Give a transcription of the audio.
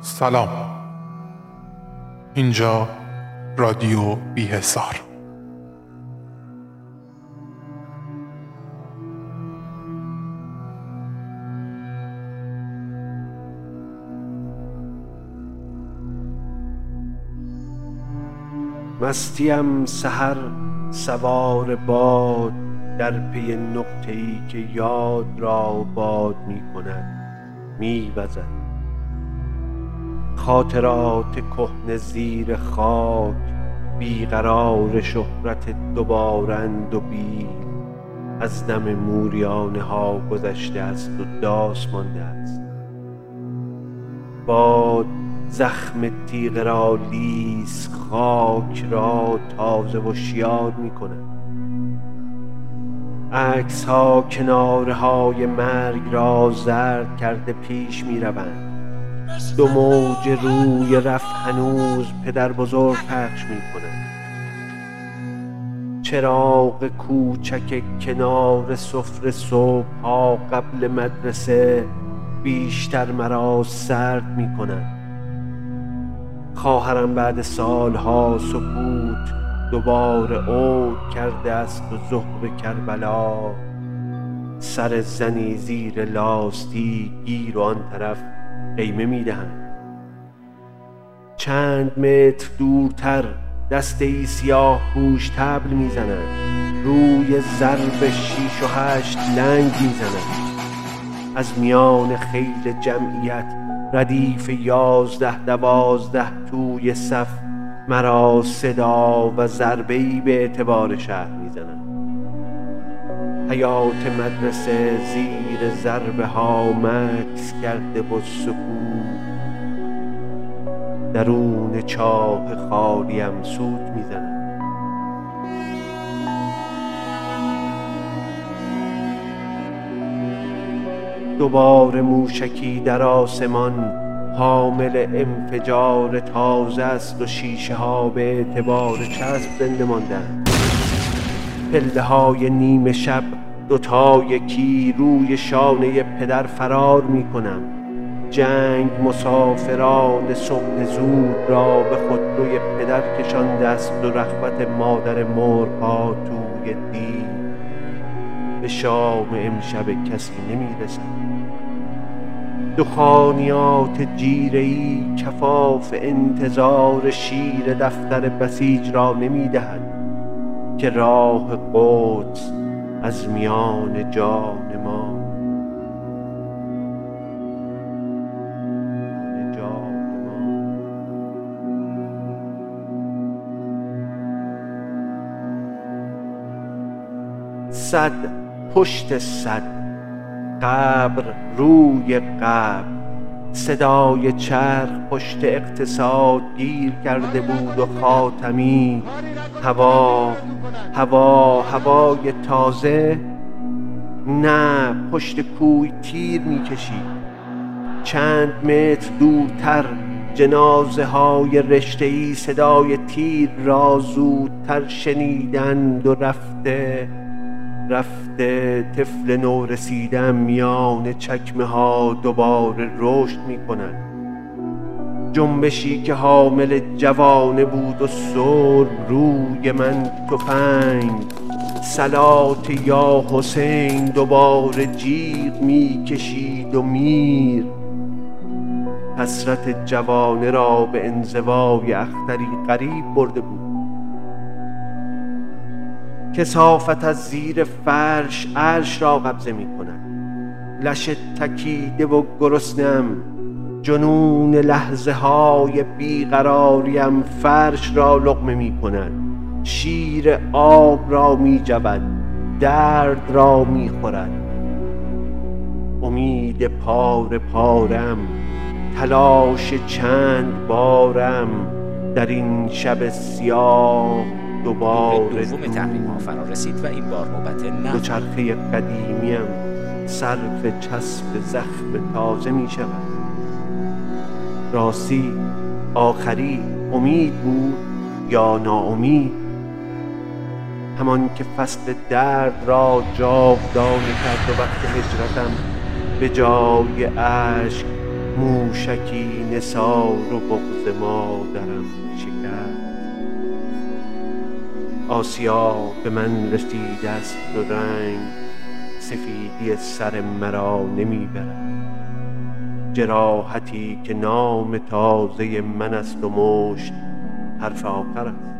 سلام. اینجا رادیو بیهسار مستیم سحر سوار باد در پی نقطه ای که یاد را باد می کند می وزد خاطرات کهنه زیر خاک بیقرار شهرت دوبارند و بی از دم موریانه ها گذشته است و داس مانده است. باد زخم تیغ را لیس خاک را تازه و شیار می کند. عکس ها کناره های مرگ را زرد کرده پیش می روند. دو موج روی رفت هنوز پدر بزرگ پخش می کند. چراغ کوچک کنار سفره صبح ها قبل مدرسه بیشتر مرا سرد می کند. خواهرم بعد سالها سکوت دوباره عود کرده است و زهر کربلا. سر زنی زیر لاستی گیر و آن طرف قیمه می‌دهند چند متر دورتر دسته ای سیاه پوش تبل می‌زنند روی ضرب شیش و هشت لنگ می‌زنند از میان خیل جمعیت ردیف یازده دوازده توی صف مرا صدا و ضربه‌ای به اعتبار شهر می‌زنند حیات مدرسه زیر ضربه ها مکس کرده و سکوت. درون چاه خالیم سود می‌زند دوباره موشکی در آسمان حامل انفجار تازه است و شیشه ها به اعتبار چسب زنده ماندند پله های نیمه شب دوتا یکی روی شانه پدر فرار می کنم. جنگ مسافران صبح زود را به خودروی پدر کشانده است و رغبت مادر مرغ توی دی به شام امشب کسی نمی‌رسد دخانیات جیرهی کفاف انتظار شیر دفتر بسیج را نمی‌دهد که راه قدس از میان جان ما. صد پشت صد قبر روی قبر. صدای چرخ پشت اقتصاد گیر کرده بود و خاتمی. هوا هوا هوای تازه. نه پشت کوی تیر می‌کشید چند متر دورتر جنازه های رشته ای صدای تیر را زودتر شنیدند و رفته رفته طفل نو رسیدم میان چکمه ها دوباره رشد می کند جنبشی که حامل جوانه بود و سر روی من تفنگ. سلات یا حسین دوباره جیغ می کشید و میر. حسرت جوانه را به انزوای اختری قریب برده بود. کسافت از زیر فرش عرش را قبضه می کند لش تکیده و گرسنم جنون لحظه های بیقراریم فرش را لقمه می کند شیر آب را می درد را می خورد امید پار پارم تلاش چند بارم. در این شب سیاه دوباره دوم تحریم ها فرا رسید و این بار نوبت نه دوچرخه قدیمیم صرف چسب زخم تازه می شود راستی آخری امید بود یا ناامید؟ همان که فصل درد را جاودانه کرد و وقت هجرتم به جای اشک موشکی نثار و بغض مادرم شکست. آسیا به من رسیده است و رنگ سفیدی سر مرا نمی برد جراحتی که نام تازه من است و مشت حرف آخر است.